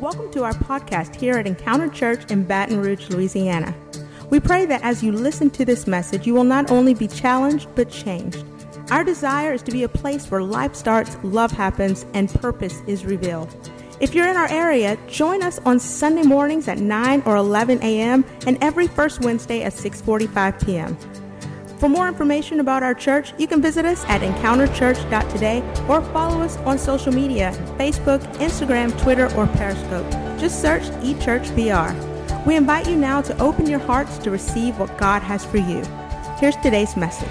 Welcome to our podcast here at Encounter Church in Baton Rouge, Louisiana. We pray that as you listen to this message, you will not only be challenged, but changed. Our desire is to be a place where life starts, love happens, and purpose is revealed. If you're in our area, join us on Sunday mornings at 9 or 11 a.m. and every first Wednesday at 6:45 p.m. For more information about our church, you can visit us at encounterchurch.today or follow us on social media Facebook, Instagram, Twitter, or Periscope. Just search eChurchBR. We invite you now to open your hearts to receive what God has for you. Here's today's message.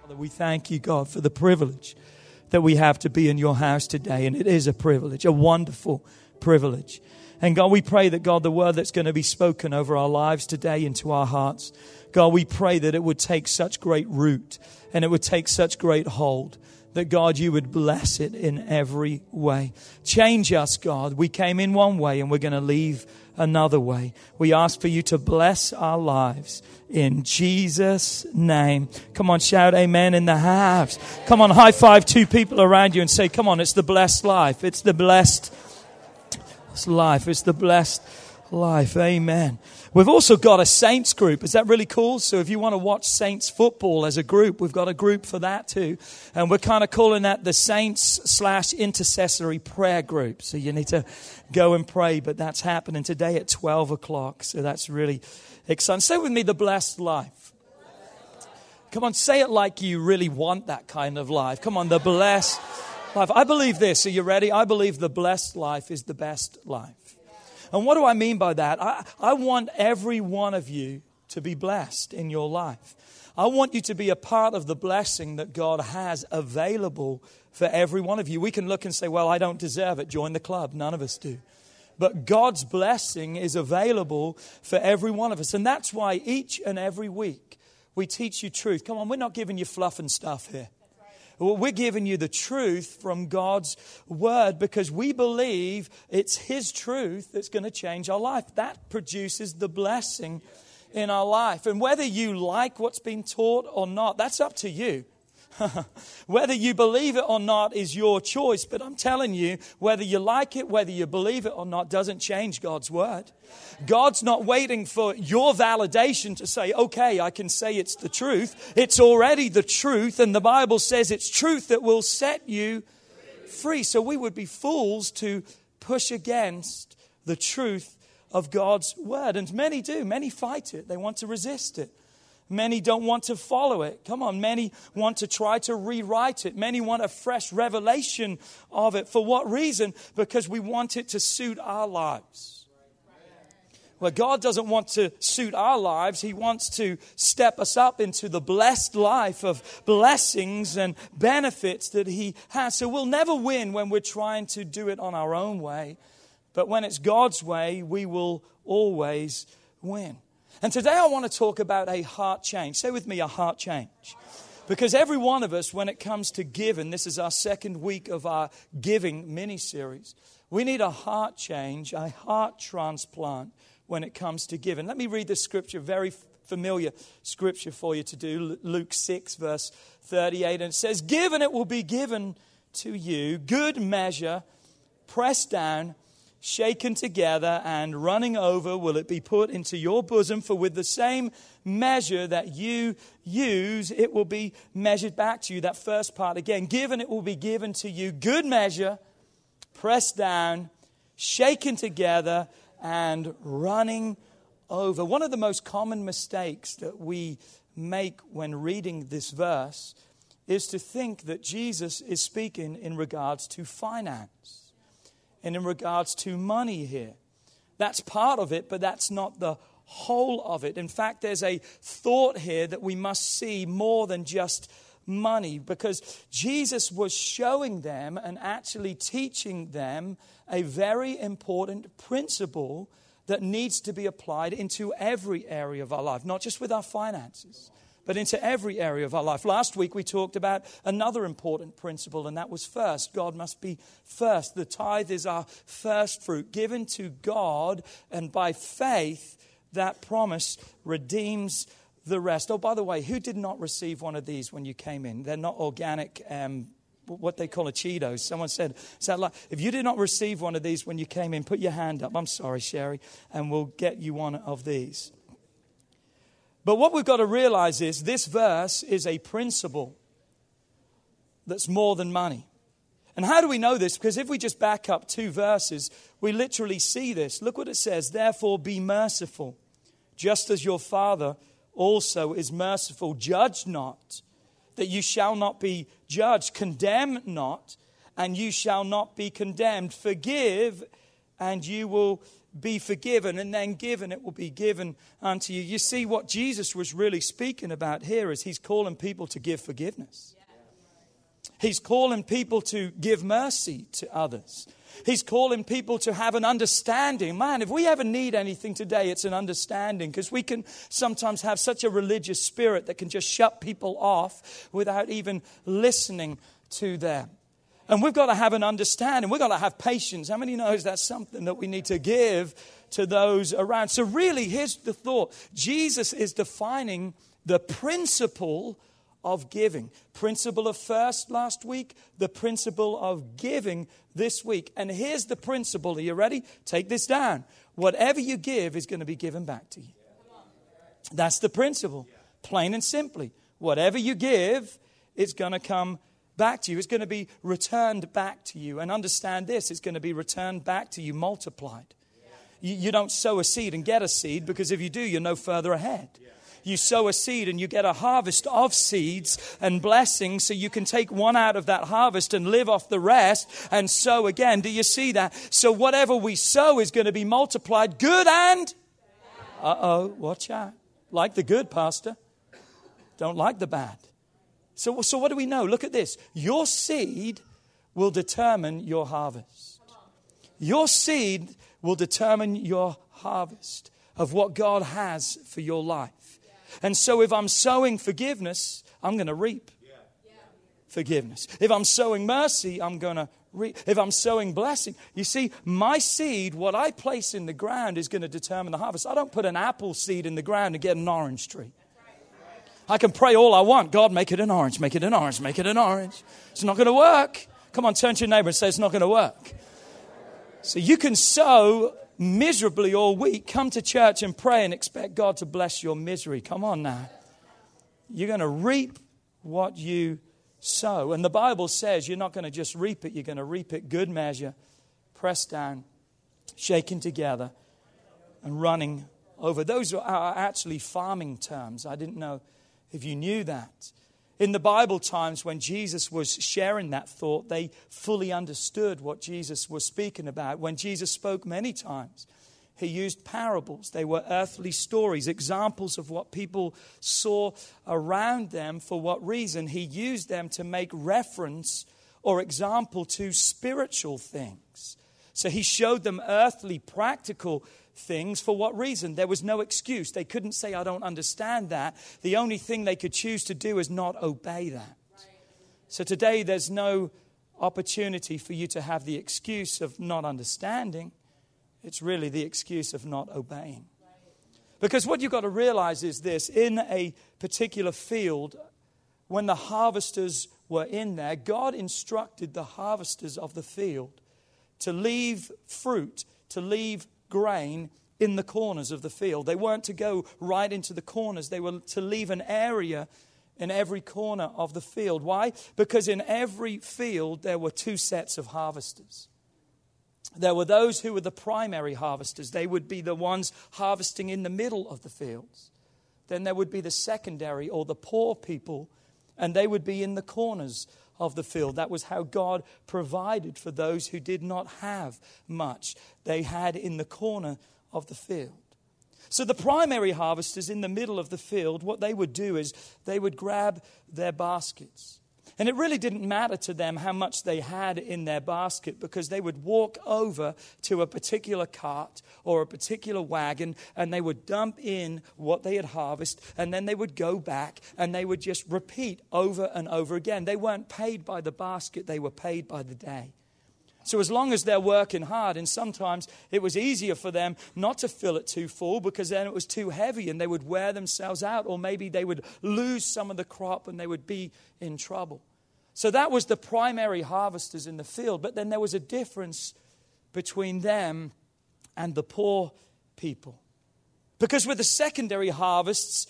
Father, we thank you, God, for the privilege that we have to be in your house today. And it is a privilege, a wonderful privilege. And God, we pray that, God, the word that's going to be spoken over our lives today into our hearts, God, we pray that it would take such great root and it would take such great hold that, God, you would bless it in every way. Change us, God. We came in one way and we're going to leave another way. We ask for you to bless our lives in Jesus' name. Come on, shout amen in the house. Come on, high five two people around you and say, Come on, it's the blessed life. It's the blessed life. It's the blessed life. Amen. We've also got a Saints group. Is that really cool? So if you want to watch Saints football as a group, we've got a group for that too. And we're kind of calling that the Saints slash intercessory prayer group. So you need to go and pray, but that's happening today at 12 o'clock. So that's really exciting. Say with me, the blessed life. Come on, say it like you really want that kind of life. Come on, the blessed life. I believe this. Are you ready? I believe the blessed life is the best life. And what do I mean by that? I, I want every one of you to be blessed in your life. I want you to be a part of the blessing that God has available for every one of you. We can look and say, well, I don't deserve it. Join the club. None of us do. But God's blessing is available for every one of us. And that's why each and every week we teach you truth. Come on, we're not giving you fluff and stuff here. We're giving you the truth from God's word because we believe it's His truth that's going to change our life. That produces the blessing in our life. And whether you like what's been taught or not, that's up to you. whether you believe it or not is your choice, but I'm telling you, whether you like it, whether you believe it or not, doesn't change God's word. God's not waiting for your validation to say, okay, I can say it's the truth. It's already the truth, and the Bible says it's truth that will set you free. So we would be fools to push against the truth of God's word. And many do, many fight it, they want to resist it. Many don't want to follow it. Come on, many want to try to rewrite it. Many want a fresh revelation of it. For what reason? Because we want it to suit our lives. Well, God doesn't want to suit our lives. He wants to step us up into the blessed life of blessings and benefits that He has. So we'll never win when we're trying to do it on our own way. But when it's God's way, we will always win. And today I want to talk about a heart change. Say with me, a heart change. Because every one of us, when it comes to giving, this is our second week of our giving mini series, we need a heart change, a heart transplant when it comes to giving. Let me read this scripture, very familiar scripture for you to do Luke 6, verse 38. And it says, Give and it will be given to you, good measure, pressed down shaken together and running over will it be put into your bosom for with the same measure that you use it will be measured back to you. That first part again given it will be given to you. Good measure pressed down shaken together and running over. One of the most common mistakes that we make when reading this verse is to think that Jesus is speaking in regards to finance and in regards to money here. That's part of it, but that's not the whole of it. In fact, there's a thought here that we must see more than just money because Jesus was showing them and actually teaching them a very important principle that needs to be applied into every area of our life, not just with our finances but into every area of our life. Last week we talked about another important principle, and that was first. God must be first. The tithe is our first fruit given to God, and by faith, that promise redeems the rest. Oh, by the way, who did not receive one of these when you came in? They're not organic um, what they call a Cheetos. Someone said, like, if you did not receive one of these when you came in, put your hand up. I'm sorry, Sherry, and we'll get you one of these. But what we've got to realize is this verse is a principle that's more than money. And how do we know this? Because if we just back up two verses, we literally see this. Look what it says Therefore, be merciful, just as your Father also is merciful. Judge not, that you shall not be judged. Condemn not, and you shall not be condemned. Forgive, and you will be forgiven, and then given, it will be given unto you. You see, what Jesus was really speaking about here is he's calling people to give forgiveness. He's calling people to give mercy to others. He's calling people to have an understanding. Man, if we ever need anything today, it's an understanding because we can sometimes have such a religious spirit that can just shut people off without even listening to them. And we've got to have an understanding. We've got to have patience. How many knows that's something that we need to give to those around? So really, here's the thought. Jesus is defining the principle of giving. Principle of first last week, the principle of giving this week. And here's the principle. Are you ready? Take this down. Whatever you give is going to be given back to you. That's the principle. Plain and simply. Whatever you give, it's going to come back to you. It's going to be returned back to you. And understand this it's going to be returned back to you multiplied. You, you don't sow a seed and get a seed because if you do, you're no further ahead you sow a seed and you get a harvest of seeds and blessings so you can take one out of that harvest and live off the rest and sow again. Do you see that? So whatever we sow is going to be multiplied, good and. Uh oh, watch out. Like the good, Pastor. Don't like the bad. So, so what do we know? Look at this. Your seed will determine your harvest. Your seed will determine your harvest of what God has for your life. And so if I'm sowing forgiveness, I'm going to reap forgiveness. If I'm sowing mercy, I'm going to reap. If I'm sowing blessing, you see, my seed, what I place in the ground, is going to determine the harvest. I don't put an apple seed in the ground and get an orange tree. I can pray all I want. God, make it an orange, make it an orange, make it an orange. It's not going to work. Come on, turn to your neighbor and say it's not going to work. So you can sow miserably all week, come to church and pray and expect God to bless your misery. Come on now. You're going to reap what you sow. And the Bible says you're not going to just reap it, you're going to reap it good measure, pressed down, shaken together, and running over. Those are actually farming terms. I didn't know if you knew that. In the Bible times, when Jesus was sharing that thought, they fully understood what Jesus was speaking about. When Jesus spoke many times, he used parables. They were earthly stories, examples of what people saw around them. For what reason? He used them to make reference or example to spiritual things. So he showed them earthly, practical things. For what reason? There was no excuse. They couldn't say, I don't understand that. The only thing they could choose to do is not obey that. So today, there's no opportunity for you to have the excuse of not understanding. It's really the excuse of not obeying. Because what you've got to realize is this in a particular field, when the harvesters were in there, God instructed the harvesters of the field to leave fruit, to leave grain in the corners of the field. They weren't to go right into the corners, they were to leave an area in every corner of the field. Why? Because in every field there were two sets of harvesters. There were those who were the primary harvesters, they would be the ones harvesting in the middle of the fields. Then there would be the secondary or the poor people, and they would be in the corners of the field. That was how God provided for those who did not have much. They had in the corner of the field. So the primary harvesters in the middle of the field, what they would do is they would grab their baskets and it really didn't matter to them how much they had in their basket because they would walk over to a particular cart or a particular wagon and they would dump in what they had harvested and then they would go back and they would just repeat over and over again. They weren't paid by the basket, they were paid by the day. So, as long as they're working hard, and sometimes it was easier for them not to fill it too full because then it was too heavy and they would wear themselves out, or maybe they would lose some of the crop and they would be in trouble. So that was the primary harvesters in the field. But then there was a difference between them and the poor people. Because with the secondary harvests,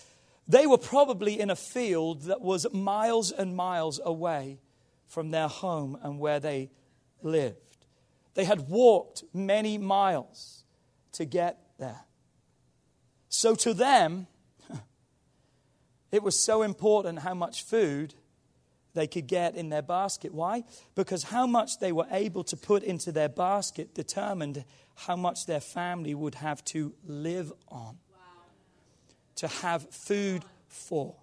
they were probably in a field that was miles and miles away from their home and where they lived. They had walked many miles to get there. So to them, it was so important how much food they could get in their basket. Why? Because how much they were able to put into their basket determined how much their family would have to live on, wow. to have food for.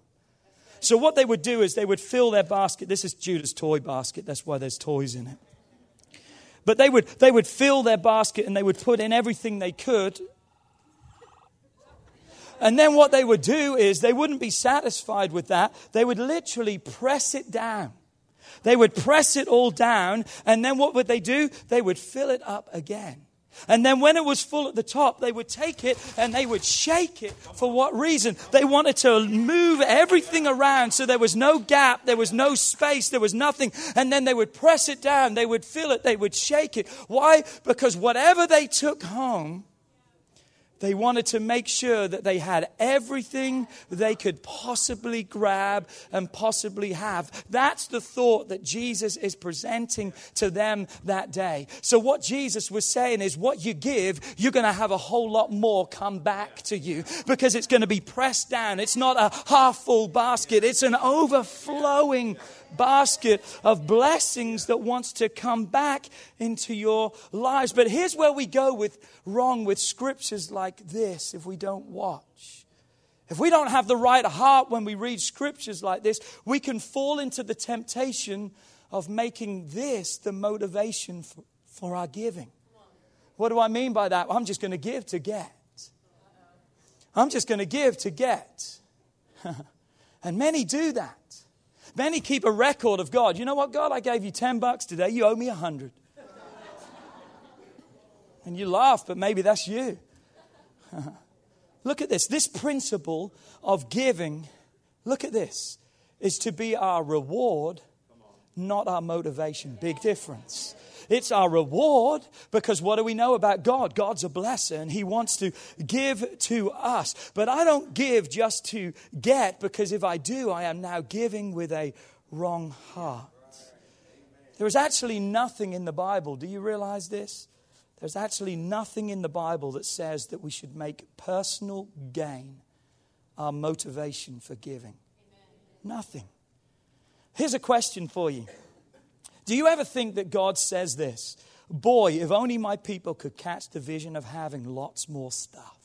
So, what they would do is they would fill their basket. This is Judah's toy basket, that's why there's toys in it. But they would, they would fill their basket and they would put in everything they could. And then what they would do is they wouldn't be satisfied with that. They would literally press it down. They would press it all down. And then what would they do? They would fill it up again. And then when it was full at the top, they would take it and they would shake it. For what reason? They wanted to move everything around so there was no gap, there was no space, there was nothing. And then they would press it down, they would fill it, they would shake it. Why? Because whatever they took home, they wanted to make sure that they had everything they could possibly grab and possibly have. That's the thought that Jesus is presenting to them that day. So, what Jesus was saying is, what you give, you're going to have a whole lot more come back to you because it's going to be pressed down. It's not a half full basket, it's an overflowing basket of blessings that wants to come back into your lives. But here's where we go with wrong with scriptures like this if we don't watch. If we don't have the right heart when we read scriptures like this, we can fall into the temptation of making this the motivation for, for our giving. What do I mean by that? I'm just going to give to get. I'm just going to give to get. and many do that. Many keep a record of God. You know what, God? I gave you 10 bucks today. You owe me a 100. and you laugh, but maybe that's you. look at this. This principle of giving, look at this, is to be our reward, not our motivation. Big difference. It's our reward because what do we know about God? God's a blesser and He wants to give to us. But I don't give just to get because if I do, I am now giving with a wrong heart. There is actually nothing in the Bible. Do you realize this? There's actually nothing in the Bible that says that we should make personal gain our motivation for giving. Nothing. Here's a question for you. Do you ever think that God says this? Boy, if only my people could catch the vision of having lots more stuff.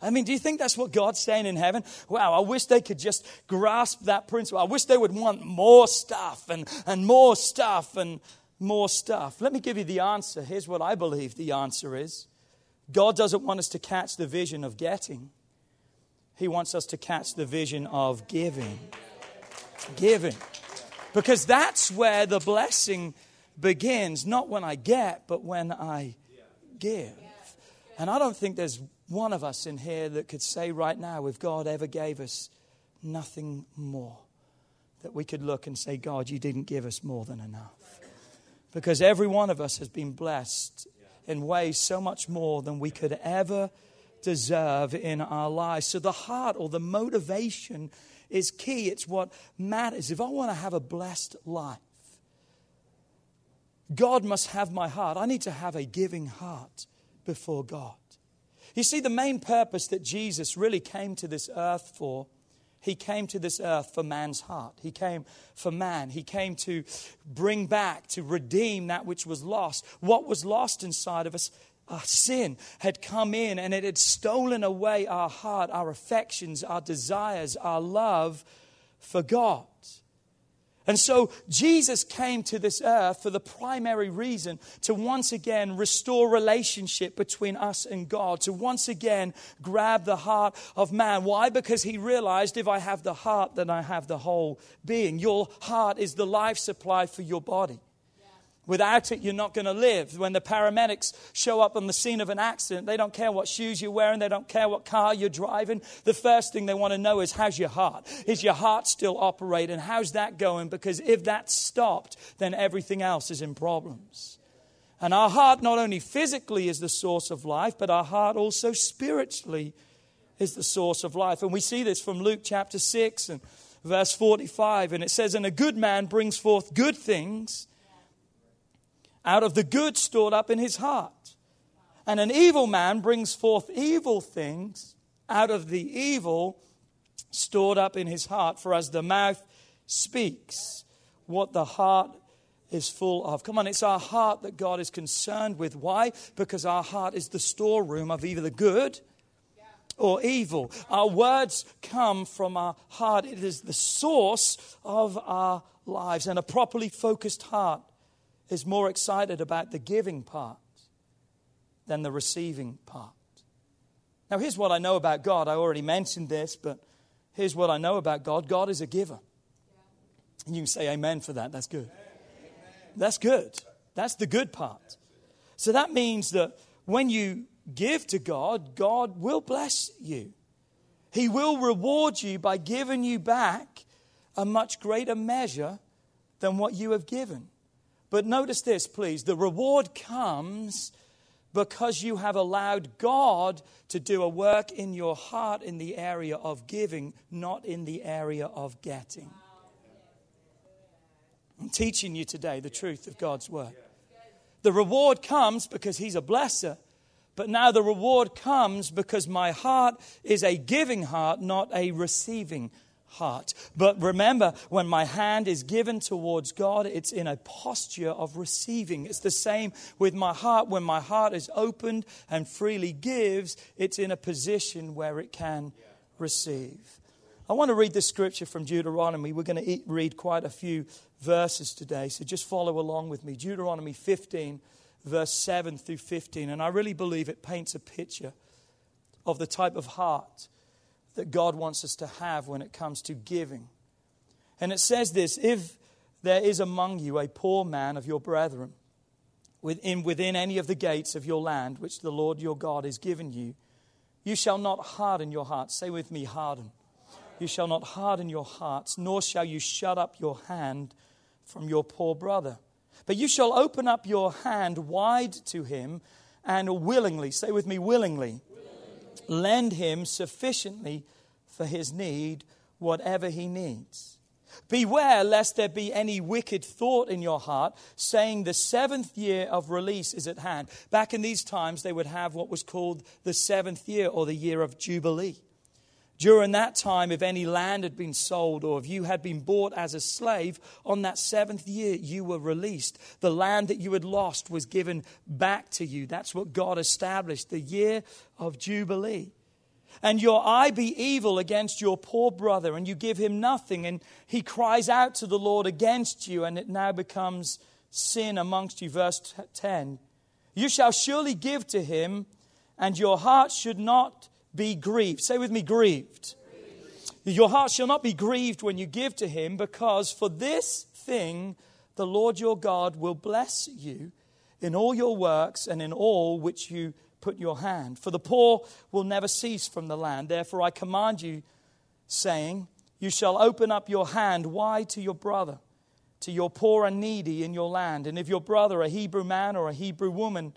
I mean, do you think that's what God's saying in heaven? Wow, I wish they could just grasp that principle. I wish they would want more stuff and, and more stuff and more stuff. Let me give you the answer. Here's what I believe the answer is God doesn't want us to catch the vision of getting, He wants us to catch the vision of giving. Giving. Because that's where the blessing begins, not when I get, but when I give. And I don't think there's one of us in here that could say right now, if God ever gave us nothing more, that we could look and say, God, you didn't give us more than enough. Because every one of us has been blessed in ways so much more than we could ever deserve in our lives. So the heart or the motivation is key. It's what matters. If I want to have a blessed life, God must have my heart. I need to have a giving heart before God. You see, the main purpose that Jesus really came to this earth for, he came to this earth for man's heart. He came for man. He came to bring back, to redeem that which was lost. What was lost inside of us our sin had come in and it had stolen away our heart, our affections, our desires, our love for God. And so Jesus came to this earth for the primary reason to once again restore relationship between us and God, to once again grab the heart of man. Why? Because he realized if I have the heart, then I have the whole being. Your heart is the life supply for your body. Without it, you're not going to live. When the paramedics show up on the scene of an accident, they don't care what shoes you're wearing, they don't care what car you're driving. The first thing they want to know is how's your heart? Is your heart still operating? How's that going? Because if that's stopped, then everything else is in problems. And our heart, not only physically, is the source of life, but our heart also spiritually is the source of life. And we see this from Luke chapter 6 and verse 45. And it says, And a good man brings forth good things out of the good stored up in his heart. And an evil man brings forth evil things out of the evil stored up in his heart. For as the mouth speaks, what the heart is full of. Come on, it's our heart that God is concerned with. Why? Because our heart is the storeroom of either the good or evil. Our words come from our heart, it is the source of our lives. And a properly focused heart is more excited about the giving part than the receiving part. Now, here's what I know about God. I already mentioned this, but here's what I know about God God is a giver. And you can say amen for that. That's good. That's good. That's the good part. So that means that when you give to God, God will bless you. He will reward you by giving you back a much greater measure than what you have given. But notice this, please. The reward comes because you have allowed God to do a work in your heart in the area of giving, not in the area of getting. I'm teaching you today the truth of God's word. The reward comes because He's a blesser, but now the reward comes because my heart is a giving heart, not a receiving heart. But remember, when my hand is given towards God, it's in a posture of receiving. It's the same with my heart. When my heart is opened and freely gives, it's in a position where it can receive. I want to read this scripture from Deuteronomy. We're going to read quite a few verses today, so just follow along with me. Deuteronomy 15, verse 7 through 15. And I really believe it paints a picture of the type of heart that God wants us to have when it comes to giving. And it says this If there is among you a poor man of your brethren, within, within any of the gates of your land, which the Lord your God has given you, you shall not harden your hearts. Say with me, harden. You shall not harden your hearts, nor shall you shut up your hand from your poor brother. But you shall open up your hand wide to him and willingly, say with me, willingly lend him sufficiently for his need, whatever he needs. Beware lest there be any wicked thought in your heart, saying the seventh year of release is at hand. Back in these times, they would have what was called the seventh year or the year of Jubilee. During that time, if any land had been sold or if you had been bought as a slave, on that seventh year you were released. The land that you had lost was given back to you. That's what God established, the year of Jubilee. And your eye be evil against your poor brother, and you give him nothing, and he cries out to the Lord against you, and it now becomes sin amongst you. Verse 10 You shall surely give to him, and your heart should not be grieved. Say with me, grieved. grieved. Your heart shall not be grieved when you give to him, because for this thing the Lord your God will bless you in all your works and in all which you put your hand. For the poor will never cease from the land. Therefore I command you, saying, You shall open up your hand wide to your brother, to your poor and needy in your land. And if your brother, a Hebrew man or a Hebrew woman,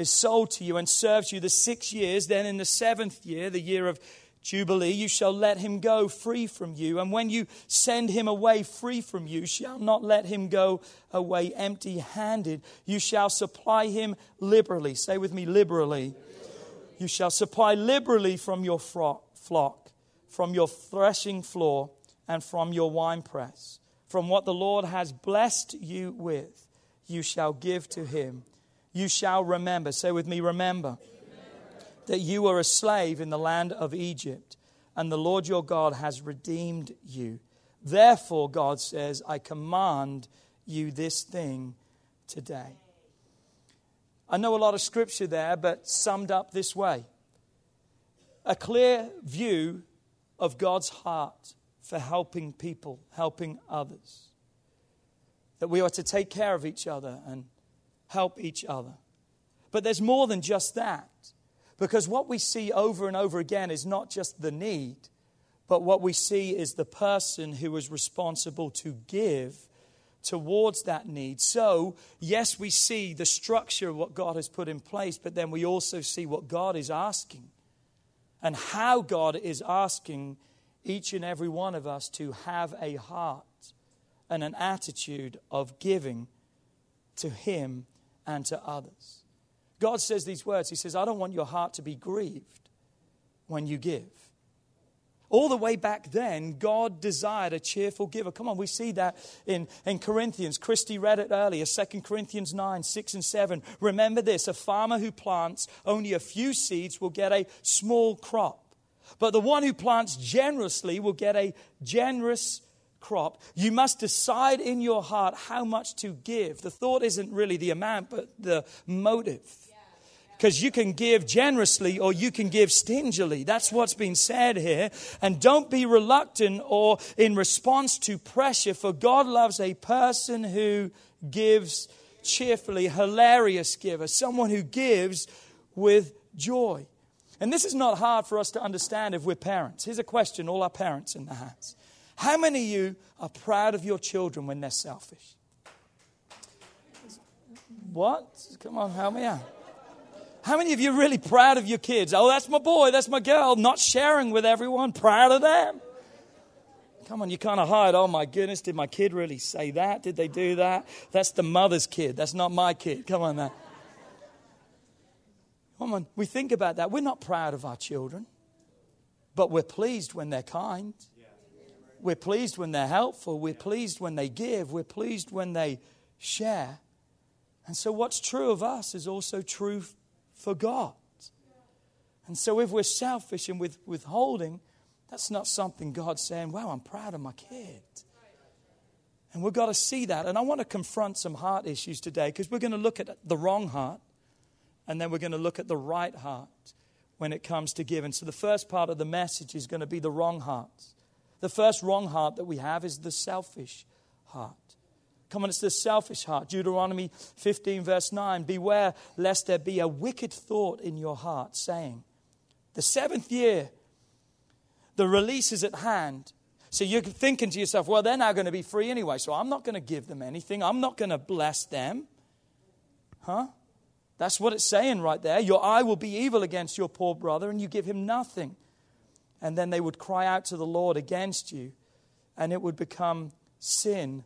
is sold to you and serves you the six years, then in the seventh year, the year of Jubilee, you shall let him go free from you. And when you send him away free from you, shall not let him go away empty handed. You shall supply him liberally. Say with me, liberally. You shall supply liberally from your flock, from your threshing floor, and from your winepress. From what the Lord has blessed you with, you shall give to him you shall remember. Say with me, remember. That you were a slave in the land of Egypt, and the Lord your God has redeemed you. Therefore, God says, I command you this thing today. I know a lot of scripture there, but summed up this way a clear view of God's heart for helping people, helping others. that we are to take care of each other and help each other. But there's more than just that. Because what we see over and over again is not just the need, but what we see is the person who is responsible to give towards that need. So, yes, we see the structure of what God has put in place, but then we also see what God is asking and how God is asking each and every one of us to have a heart and an attitude of giving to Him and to others. God says these words He says, I don't want your heart to be grieved when you give. All the way back then, God desired a cheerful giver. Come on, we see that in, in Corinthians. Christy read it earlier, 2 Corinthians 9, 6 and 7. Remember this a farmer who plants only a few seeds will get a small crop. But the one who plants generously will get a generous crop. You must decide in your heart how much to give. The thought isn't really the amount, but the motive because you can give generously or you can give stingily. That's what's been said here. And don't be reluctant or in response to pressure, for God loves a person who gives cheerfully, hilarious giver, someone who gives with joy. And this is not hard for us to understand if we're parents. Here's a question all our parents in the house. How many of you are proud of your children when they're selfish? What? Come on, help me out. How many of you are really proud of your kids? Oh, that's my boy, that's my girl, not sharing with everyone, proud of them. Come on, you kind of hide. Oh my goodness, did my kid really say that? Did they do that? That's the mother's kid. That's not my kid. Come on now. Come on, we think about that. We're not proud of our children, but we're pleased when they're kind. We're pleased when they're helpful. We're pleased when they give. We're pleased when they share. And so, what's true of us is also true for God. And so if we're selfish and with withholding, that's not something God's saying, wow, I'm proud of my kid. And we've got to see that. And I want to confront some heart issues today because we're going to look at the wrong heart and then we're going to look at the right heart when it comes to giving. So the first part of the message is going to be the wrong heart. The first wrong heart that we have is the selfish heart. Come on, it's the selfish heart. Deuteronomy 15, verse 9 Beware lest there be a wicked thought in your heart, saying, The seventh year, the release is at hand. So you're thinking to yourself, well, they're now going to be free anyway, so I'm not going to give them anything. I'm not going to bless them. Huh? That's what it's saying right there. Your eye will be evil against your poor brother, and you give him nothing. And then they would cry out to the Lord against you, and it would become sin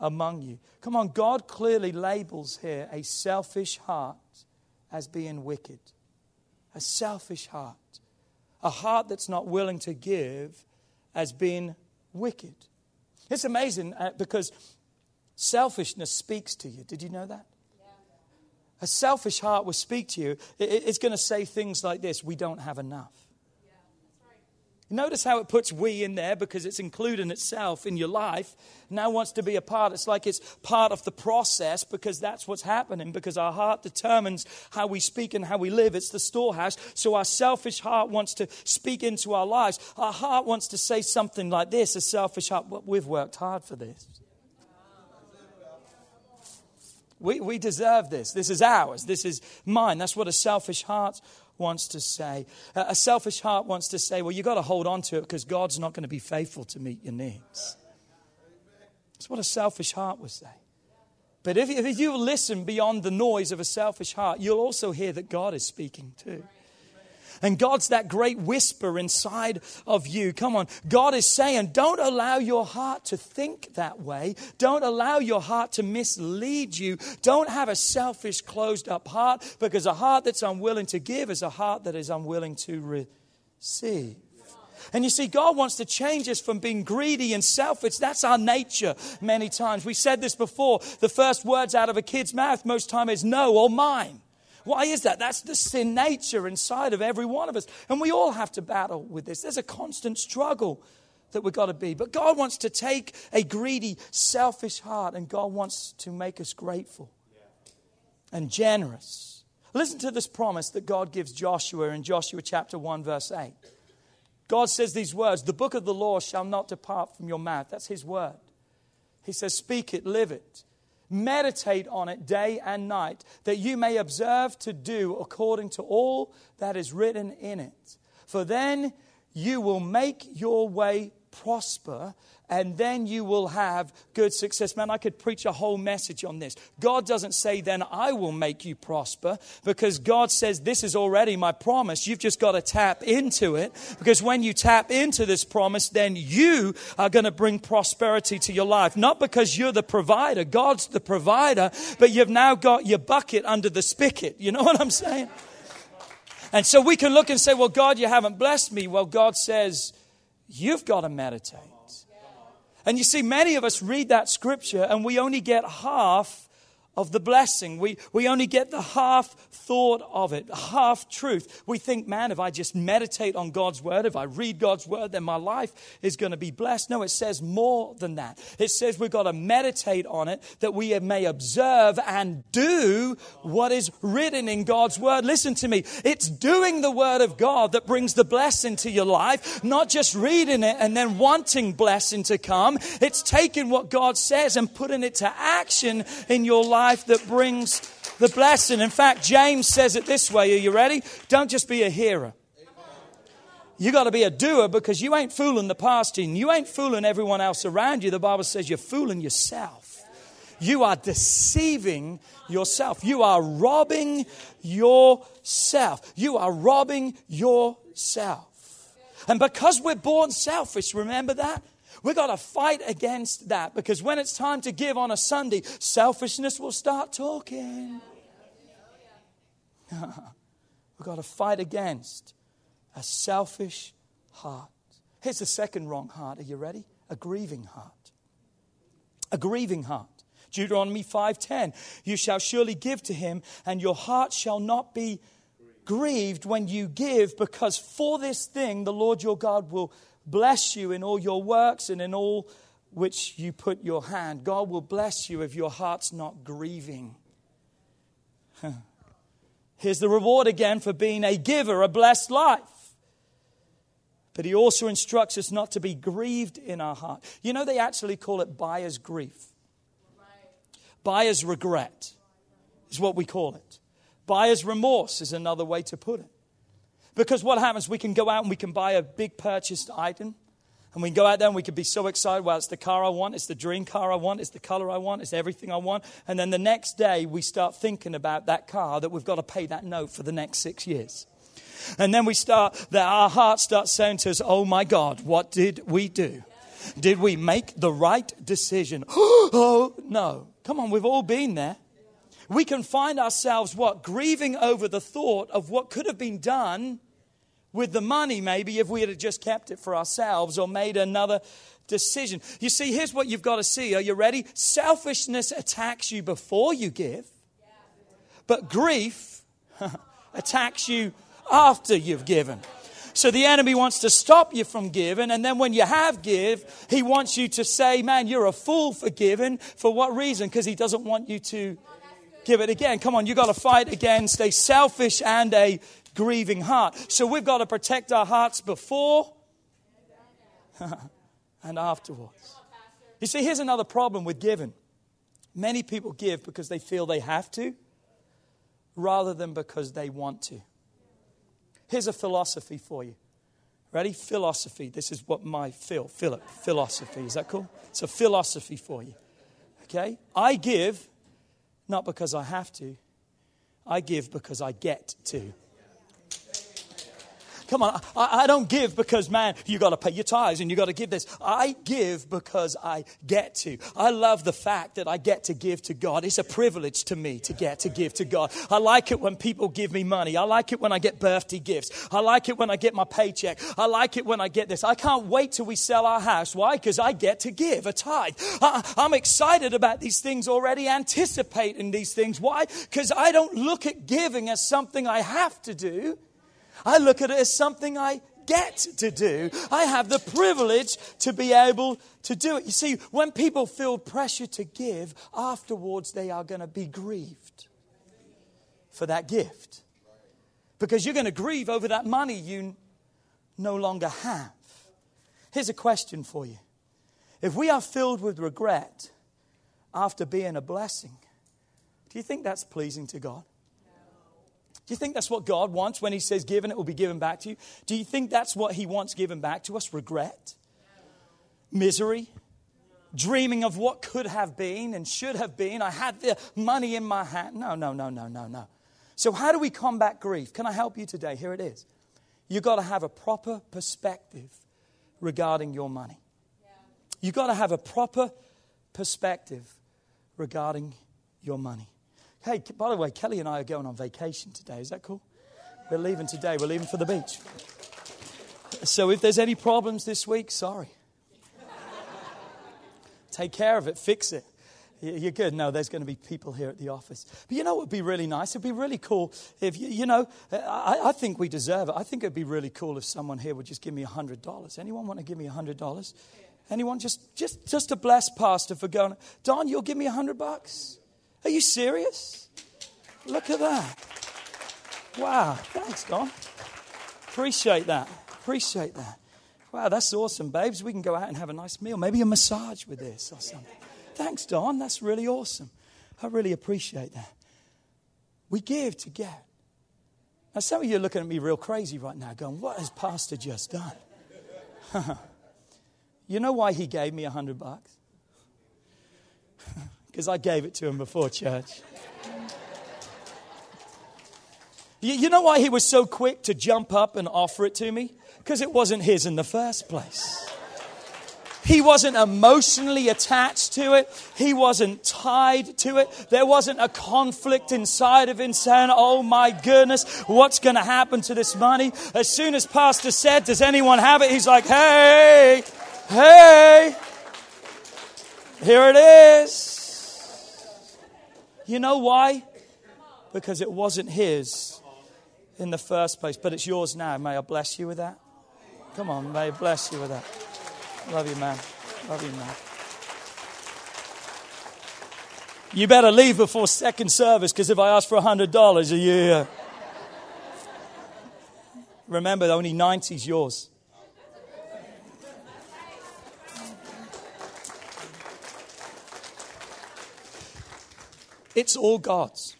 among you. Come on, God clearly labels here a selfish heart as being wicked. A selfish heart. A heart that's not willing to give as being wicked. It's amazing uh, because selfishness speaks to you. Did you know that? A selfish heart will speak to you. It's going to say things like this We don't have enough. Notice how it puts we in there because it's including itself in your life. Now wants to be a part. It's like it's part of the process because that's what's happening because our heart determines how we speak and how we live. It's the storehouse. So our selfish heart wants to speak into our lives. Our heart wants to say something like this a selfish heart. We've worked hard for this. We, we deserve this. This is ours. This is mine. That's what a selfish heart wants to say. A selfish heart wants to say, well, you've got to hold on to it because God's not going to be faithful to meet your needs. That's what a selfish heart would say. But if, if you listen beyond the noise of a selfish heart, you'll also hear that God is speaking too. And God's that great whisper inside of you. Come on. God is saying, don't allow your heart to think that way. Don't allow your heart to mislead you. Don't have a selfish, closed up heart because a heart that's unwilling to give is a heart that is unwilling to receive. And you see, God wants to change us from being greedy and selfish. That's our nature many times. We said this before. The first words out of a kid's mouth most time is no or mine. Why is that? That's the sin nature inside of every one of us. And we all have to battle with this. There's a constant struggle that we've got to be. But God wants to take a greedy, selfish heart and God wants to make us grateful and generous. Listen to this promise that God gives Joshua in Joshua chapter 1, verse 8. God says these words The book of the law shall not depart from your mouth. That's His word. He says, Speak it, live it. Meditate on it day and night, that you may observe to do according to all that is written in it. For then you will make your way prosper and then you will have good success. Man, I could preach a whole message on this. God doesn't say, then I will make you prosper, because God says, this is already my promise. You've just got to tap into it, because when you tap into this promise, then you are going to bring prosperity to your life. Not because you're the provider, God's the provider, but you've now got your bucket under the spigot. You know what I'm saying? And so we can look and say, well, God, you haven't blessed me. Well, God says, you've got to meditate. And you see, many of us read that scripture and we only get half of the blessing. We, we only get the half thought of it, half truth. We think, man, if I just meditate on God's word, if I read God's word, then my life is going to be blessed. No, it says more than that. It says we've got to meditate on it that we may observe and do what is written in God's word. Listen to me. It's doing the word of God that brings the blessing to your life, not just reading it and then wanting blessing to come. It's taking what God says and putting it to action in your life life that brings the blessing. In fact, James says it this way. Are you ready? Don't just be a hearer. You got to be a doer because you ain't fooling the pastor and you ain't fooling everyone else around you. The Bible says you're fooling yourself. You are deceiving yourself. You are robbing yourself. You are robbing yourself. And because we're born selfish, remember that? We've got to fight against that because when it's time to give on a Sunday, selfishness will start talking. We've got to fight against a selfish heart. Here's the second wrong heart. Are you ready? A grieving heart. A grieving heart. Deuteronomy 5:10 You shall surely give to him and your heart shall not be grieved when you give because for this thing the Lord your God will bless you in all your works and in all which you put your hand. God will bless you if your heart's not grieving. Here's the reward again for being a giver, a blessed life. But he also instructs us not to be grieved in our heart. You know, they actually call it buyer's grief. Buyer's regret is what we call it. Buyer's remorse is another way to put it. Because what happens, we can go out and we can buy a big purchased item. And we can go out there and we can be so excited. Well, it's the car I want. It's the dream car I want. It's the color I want. It's everything I want. And then the next day, we start thinking about that car that we've got to pay that note for the next six years. And then we start, that our heart starts saying to us, Oh my God, what did we do? Did we make the right decision? oh no. Come on, we've all been there. We can find ourselves what? Grieving over the thought of what could have been done with the money, maybe, if we had just kept it for ourselves or made another decision. You see, here's what you've got to see. Are you ready? Selfishness attacks you before you give, but grief attacks you after you've given. So the enemy wants to stop you from giving, and then when you have give, he wants you to say, Man, you're a fool for giving. For what reason? Because he doesn't want you to give it again. Come on, you've got to fight against a selfish and a grieving heart. So we've got to protect our hearts before and afterwards. You see, here's another problem with giving. Many people give because they feel they have to rather than because they want to. Here's a philosophy for you. Ready? Philosophy. This is what my Phil, Philip, philosophy. Is that cool? It's a philosophy for you. Okay? I give not because I have to, I give because I get to. Come on, I, I don't give because, man, you got to pay your tithes and you got to give this. I give because I get to. I love the fact that I get to give to God. It's a privilege to me to get to give to God. I like it when people give me money. I like it when I get birthday gifts. I like it when I get my paycheck. I like it when I get this. I can't wait till we sell our house. Why? Because I get to give a tithe. I, I'm excited about these things already, anticipating these things. Why? Because I don't look at giving as something I have to do. I look at it as something I get to do. I have the privilege to be able to do it. You see, when people feel pressure to give, afterwards they are going to be grieved for that gift. Because you're going to grieve over that money you no longer have. Here's a question for you If we are filled with regret after being a blessing, do you think that's pleasing to God? Do you think that's what God wants when He says, given, it will be given back to you? Do you think that's what He wants given back to us? Regret? Misery? Dreaming of what could have been and should have been? I had the money in my hand. No, no, no, no, no, no. So, how do we combat grief? Can I help you today? Here it is. You've got to have a proper perspective regarding your money. You've got to have a proper perspective regarding your money. Hey, by the way, Kelly and I are going on vacation today. Is that cool? We're leaving today. We're leaving for the beach. So if there's any problems this week, sorry. Take care of it, fix it. You're good. No, there's going to be people here at the office. But you know what would be really nice? It'd be really cool if, you, you know, I, I think we deserve it. I think it'd be really cool if someone here would just give me $100. Anyone want to give me $100? Anyone? Just, just, just to bless Pastor for going, Don, you'll give me a 100 bucks? Are you serious? Look at that. Wow. Thanks, Don. Appreciate that. Appreciate that. Wow, that's awesome, babes. We can go out and have a nice meal, maybe a massage with this or something. Thanks, Don. That's really awesome. I really appreciate that. We give to get. Now, some of you are looking at me real crazy right now, going, What has Pastor just done? you know why he gave me a hundred bucks? Because I gave it to him before church. you, you know why he was so quick to jump up and offer it to me? Because it wasn't his in the first place. He wasn't emotionally attached to it. He wasn't tied to it. There wasn't a conflict inside of him saying, Oh my goodness, what's going to happen to this money? As soon as Pastor said, Does anyone have it? He's like, Hey, hey, here it is. You know why? Because it wasn't his in the first place, but it's yours now. May I bless you with that? Come on, may I bless you with that. Love you, man. Love you, man. You better leave before second service because if I ask for $100, a year. Remember, only 90 is yours. It's all God's.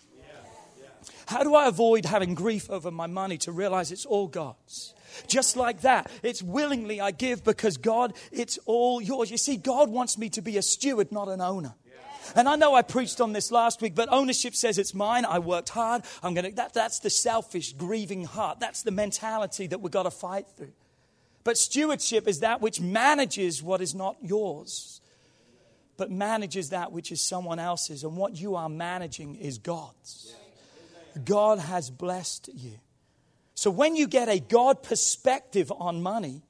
How do I avoid having grief over my money to realize it's all God's? Just like that. It's willingly I give because God, it's all yours. You see, God wants me to be a steward, not an owner. And I know I preached on this last week, but ownership says it's mine. I worked hard. I'm going to, that, that's the selfish, grieving heart. That's the mentality that we've got to fight through. But stewardship is that which manages what is not yours, but manages that which is someone else's. And what you are managing is God's. God has blessed you. So when you get a God perspective on money,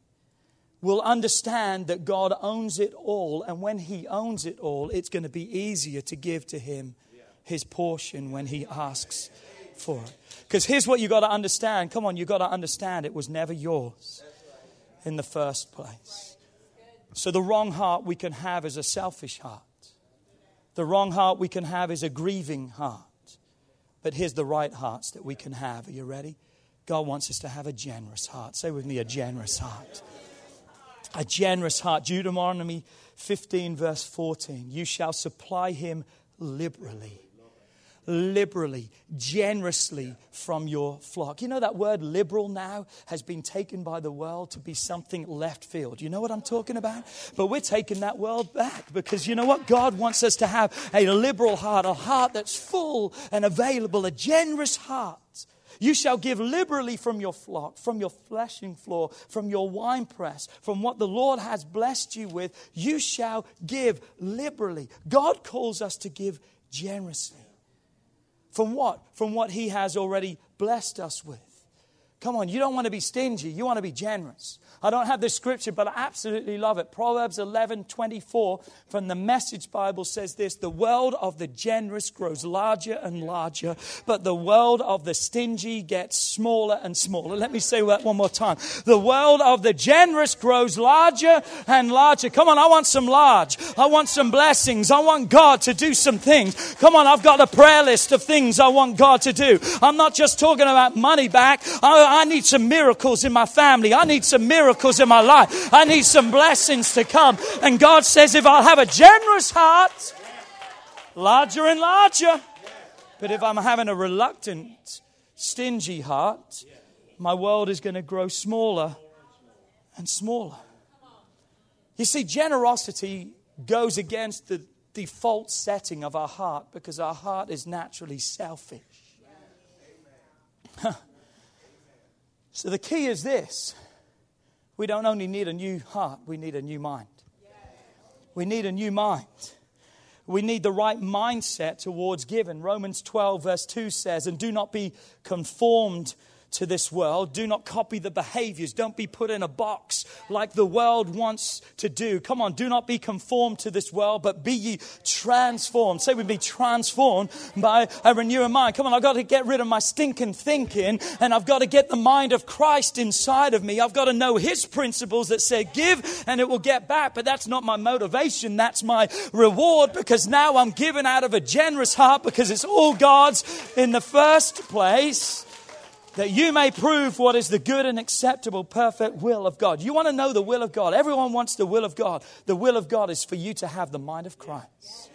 we'll understand that God owns it all. And when He owns it all, it's going to be easier to give to Him His portion when He asks for it. Because here's what you got to understand. Come on, you got to understand it was never yours in the first place. So the wrong heart we can have is a selfish heart. The wrong heart we can have is a grieving heart. But here's the right hearts that we can have. Are you ready? God wants us to have a generous heart. Say with me, a generous heart. A generous heart. Deuteronomy 15, verse 14. You shall supply him liberally liberally, generously from your flock. You know, that word liberal now has been taken by the world to be something left field. You know what I'm talking about? But we're taking that world back because you know what? God wants us to have a liberal heart, a heart that's full and available, a generous heart you shall give liberally from your flock, from your threshing floor, from your winepress, from what the Lord has blessed you with. You shall give liberally. God calls us to give generously. From what? From what He has already blessed us with. Come on, you don't want to be stingy, you want to be generous. I don't have this scripture, but I absolutely love it. Proverbs 11 24 from the Message Bible says this The world of the generous grows larger and larger, but the world of the stingy gets smaller and smaller. Let me say that one more time. The world of the generous grows larger and larger. Come on, I want some large. I want some blessings. I want God to do some things. Come on, I've got a prayer list of things I want God to do. I'm not just talking about money back. I, I need some miracles in my family. I need some miracles in my life. I need some blessings to come. And God says, if I'll have a generous heart, larger and larger. But if I'm having a reluctant, stingy heart, my world is going to grow smaller and smaller. You see, generosity goes against the default setting of our heart because our heart is naturally selfish. so the key is this we don't only need a new heart, we need a new mind. We need a new mind. We need the right mindset towards giving. Romans 12, verse 2 says, And do not be conformed to this world. Do not copy the behaviors. Don't be put in a box like the world wants to do. Come on, do not be conformed to this world, but be ye transformed. Say we be transformed by a renewing mind. Come on, I've got to get rid of my stinking thinking and I've got to get the mind of Christ inside of me. I've got to know his principles that say give and it will get back. But that's not my motivation. That's my reward because now I'm giving out of a generous heart because it's all God's in the first place that you may prove what is the good and acceptable, perfect will of God. You want to know the will of God. Everyone wants the will of God. The will of God is for you to have the mind of Christ.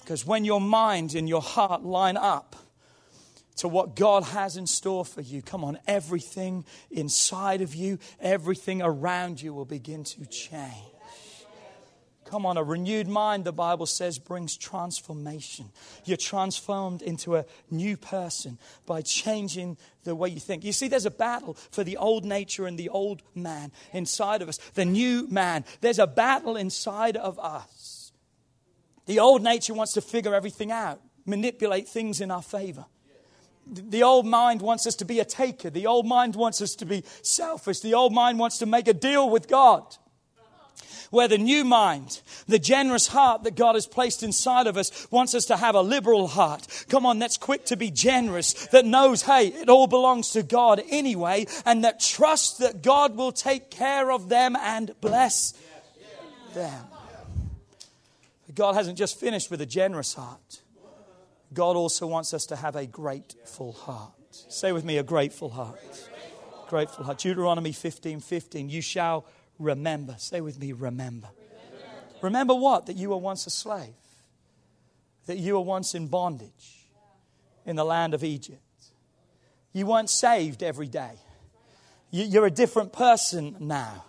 Because when your mind and your heart line up to what God has in store for you, come on, everything inside of you, everything around you will begin to change. Come on, a renewed mind, the Bible says, brings transformation. You're transformed into a new person by changing the way you think. You see, there's a battle for the old nature and the old man inside of us, the new man. There's a battle inside of us. The old nature wants to figure everything out, manipulate things in our favor. The old mind wants us to be a taker. The old mind wants us to be selfish. The old mind wants to make a deal with God where the new mind, the generous heart that God has placed inside of us, wants us to have a liberal heart. Come on, that's quick to be generous, that knows, hey, it all belongs to God anyway, and that trusts that God will take care of them and bless them. God hasn't just finished with a generous heart. God also wants us to have a grateful heart. Say with me, a grateful heart. Grateful heart. Deuteronomy 15 15. You shall remember. Say with me, remember. remember. Remember what? That you were once a slave, that you were once in bondage in the land of Egypt. You weren't saved every day. You're a different person now.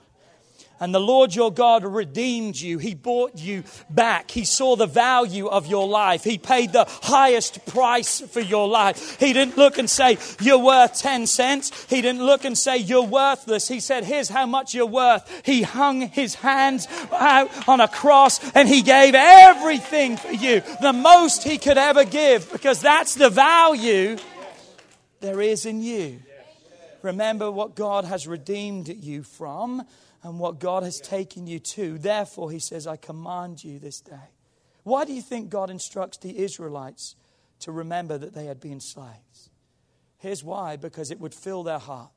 And the Lord your God redeemed you. He bought you back. He saw the value of your life. He paid the highest price for your life. He didn't look and say, You're worth 10 cents. He didn't look and say, You're worthless. He said, Here's how much you're worth. He hung his hands out on a cross and he gave everything for you, the most he could ever give, because that's the value there is in you. Remember what God has redeemed you from and what God has taken you to. Therefore, he says, I command you this day. Why do you think God instructs the Israelites to remember that they had been slaves? Here's why because it would fill their heart,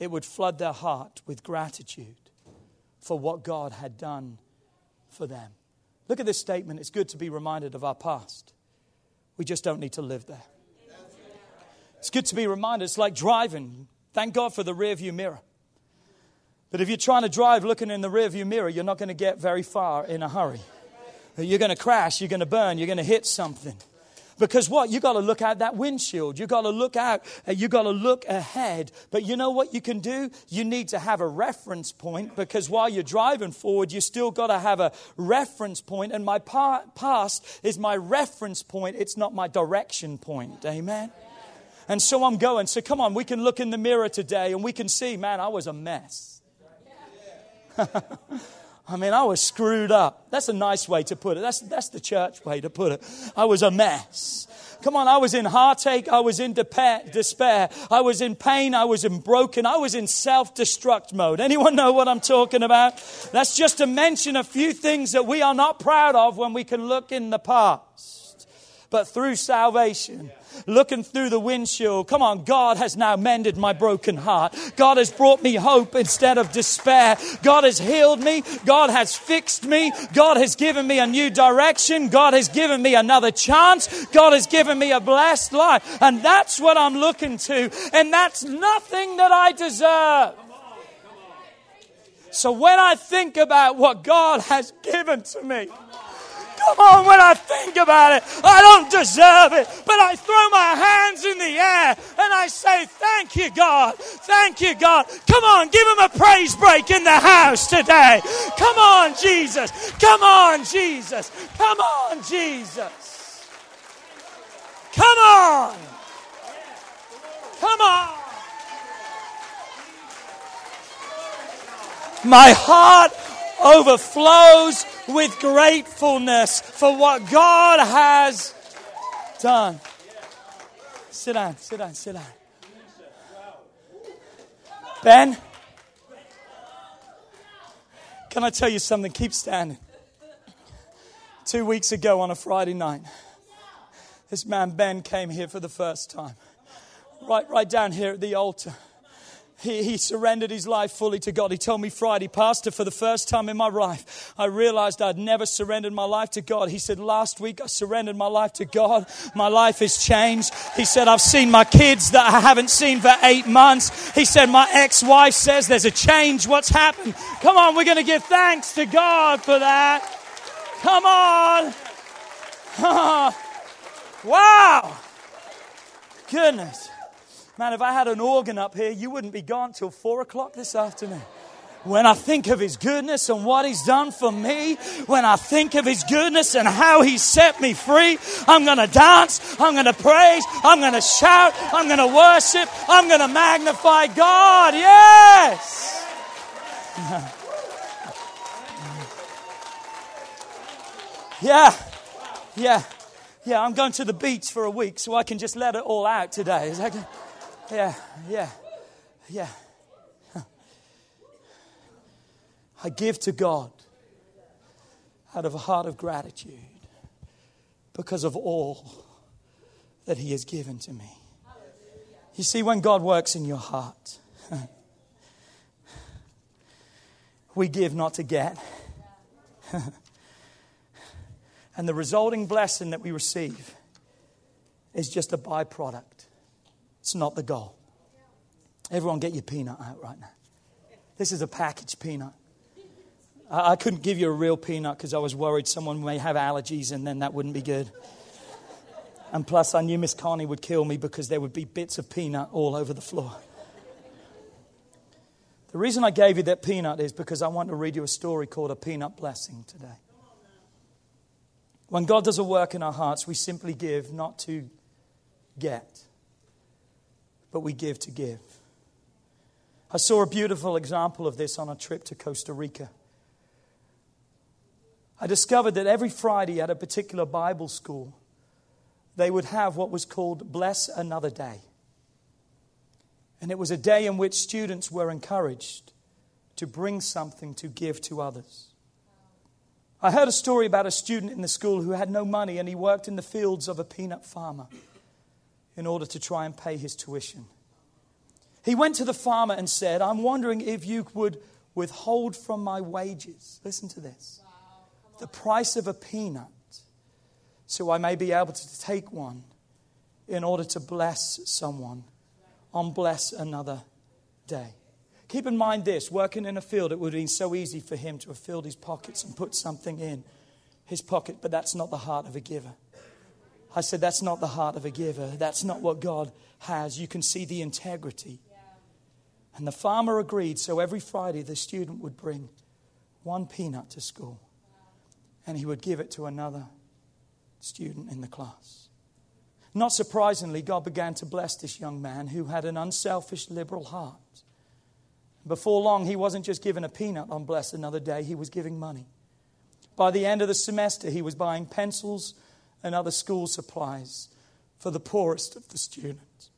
it would flood their heart with gratitude for what God had done for them. Look at this statement. It's good to be reminded of our past. We just don't need to live there. It's good to be reminded. It's like driving. Thank God for the rear view mirror. But if you're trying to drive looking in the rearview mirror, you're not going to get very far in a hurry. You're going to crash, you're going to burn, you're going to hit something. Because what? You got to look out that windshield. You got to look out. Uh, you got to look ahead. But you know what you can do? You need to have a reference point because while you're driving forward, you still got to have a reference point. And my past is my reference point. It's not my direction point. Amen. And so I'm going. So come on, we can look in the mirror today and we can see, man, I was a mess. I mean, I was screwed up. That's a nice way to put it. That's, that's the church way to put it. I was a mess. Come on, I was in heartache. I was in despair. I was in pain. I was in broken. I was in self destruct mode. Anyone know what I'm talking about? That's just to mention a few things that we are not proud of when we can look in the past. but through salvation looking through the windshield. Come on, God has now mended my broken heart. God has brought me hope instead of despair. God has healed me. God has fixed me. God has given me a new direction. God has given me another chance. God has given me a blessed life. And that's what I'm looking to. And that's nothing that I deserve. So when I think about what God has given to me, Come on, when I think about it, I don't deserve it, but I throw my hands in the air and I say, Thank you, God. Thank you, God. Come on, give him a praise break in the house today. Come on, Jesus. Come on, Jesus. Come on, Jesus. Come on. Come on. My heart overflows with gratefulness for what God has done. Sit down, sit down, sit down. Ben, can I tell you something? Keep standing. Two weeks ago on a Friday night, this man Ben came here for the first time. Right, right down here at the altar he, he surrendered his life fully to God. He told me Friday, Pastor, for the first time in my life, I realized I'd never surrendered my life to God. He said, Last week I surrendered my life to God. My life has changed. He said, I've seen my kids that I haven't seen for eight months. He said, My ex wife says there's a change. What's happened? Come on, we're going to give thanks to God for that. Come on. wow. Goodness. Man, if I had an organ up here, you wouldn't be gone till four o'clock this afternoon. When I think of His goodness and what He's done for me, when I think of His goodness and how He set me free, I'm going to dance, I'm going to praise, I'm going to shout, I'm going to worship, I'm going to magnify God. Yes! yeah, yeah, yeah. I'm going to the beach for a week so I can just let it all out today. Is that good? Yeah, yeah, yeah. I give to God out of a heart of gratitude because of all that He has given to me. You see, when God works in your heart, we give not to get. and the resulting blessing that we receive is just a byproduct it's not the goal. Everyone, get your peanut out right now. This is a packaged peanut. I, I couldn't give you a real peanut because I was worried someone may have allergies and then that wouldn't be good. And plus, I knew Miss Connie would kill me because there would be bits of peanut all over the floor. The reason I gave you that peanut is because I want to read you a story called A Peanut Blessing today. When God does a work in our hearts, we simply give not to get but we give to give. I saw a beautiful example of this on a trip to Costa Rica. I discovered that every Friday at a particular Bible school, they would have what was called Bless Another Day. And it was a day in which students were encouraged to bring something to give to others. I heard a story about a student in the school who had no money and he worked in the fields of a peanut farmer in order to try and pay his tuition. He went to the farmer and said, I'm wondering if you would withhold from my wages. Listen to this the price of a peanut, so I may be able to take one in order to bless someone on bless another day. Keep in mind this working in a field, it would have been so easy for him to have filled his pockets and put something in his pocket, but that's not the heart of a giver. I said, That's not the heart of a giver. That's not what God has. You can see the integrity. And the farmer agreed, so every Friday the student would bring one peanut to school and he would give it to another student in the class. Not surprisingly, God began to bless this young man who had an unselfish, liberal heart. Before long, he wasn't just given a peanut on Bless Another Day, he was giving money. By the end of the semester, he was buying pencils and other school supplies for the poorest of the students.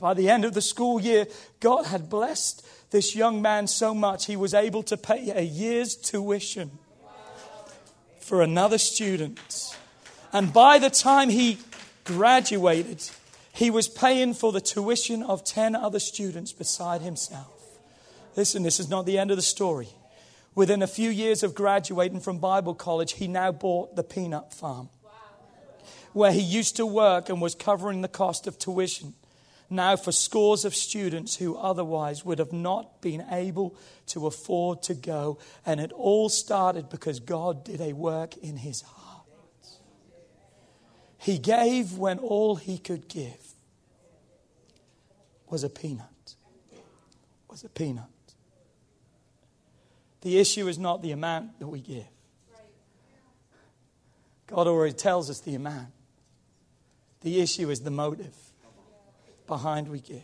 By the end of the school year, God had blessed this young man so much he was able to pay a year's tuition for another student And by the time he graduated, he was paying for the tuition of 10 other students beside himself. Listen, this is not the end of the story. Within a few years of graduating from Bible college, he now bought the peanut farm where he used to work and was covering the cost of tuition now for scores of students who otherwise would have not been able to afford to go. And it all started because God did a work in his heart. He gave when all he could give was a peanut. Was a peanut. The issue is not the amount that we give. God already tells us the amount. The issue is the motive behind we give.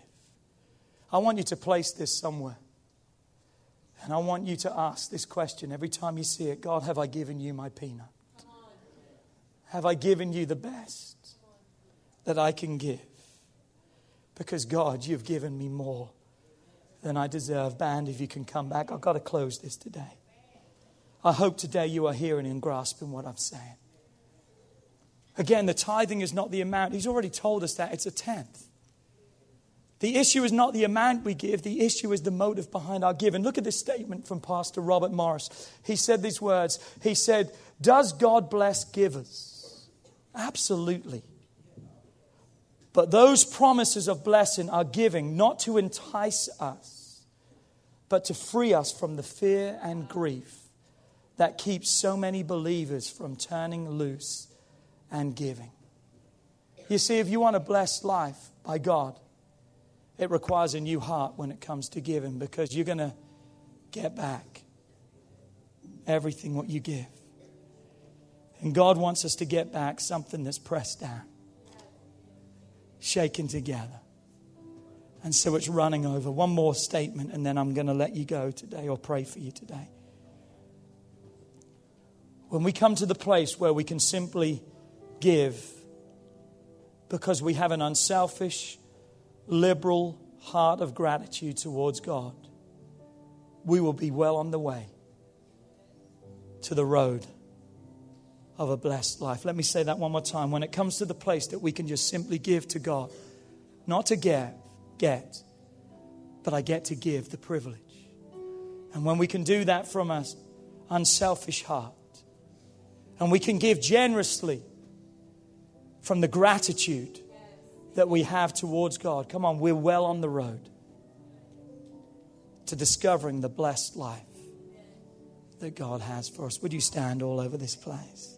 I want you to place this somewhere. And I want you to ask this question every time you see it God, have I given you my peanut? Have I given you the best that I can give? Because, God, you've given me more than I deserve. Band, if you can come back, I've got to close this today. I hope today you are hearing and grasping what I'm saying. Again, the tithing is not the amount. He's already told us that it's a tenth. The issue is not the amount we give, the issue is the motive behind our giving. Look at this statement from Pastor Robert Morris. He said these words He said, Does God bless givers? Absolutely. But those promises of blessing are giving not to entice us, but to free us from the fear and grief that keeps so many believers from turning loose and giving. You see, if you want a blessed life by God, it requires a new heart when it comes to giving because you're going to get back everything what you give. And God wants us to get back something that's pressed down shaken together. And so it's running over. One more statement, and then I'm going to let you go today or pray for you today. When we come to the place where we can simply give because we have an unselfish, liberal heart of gratitude towards God, we will be well on the way to the road of a blessed life. Let me say that one more time. When it comes to the place that we can just simply give to God, not to get, get, but I get to give the privilege. And when we can do that from an unselfish heart, and we can give generously from the gratitude that we have towards God, come on, we're well on the road to discovering the blessed life that God has for us. Would you stand all over this place?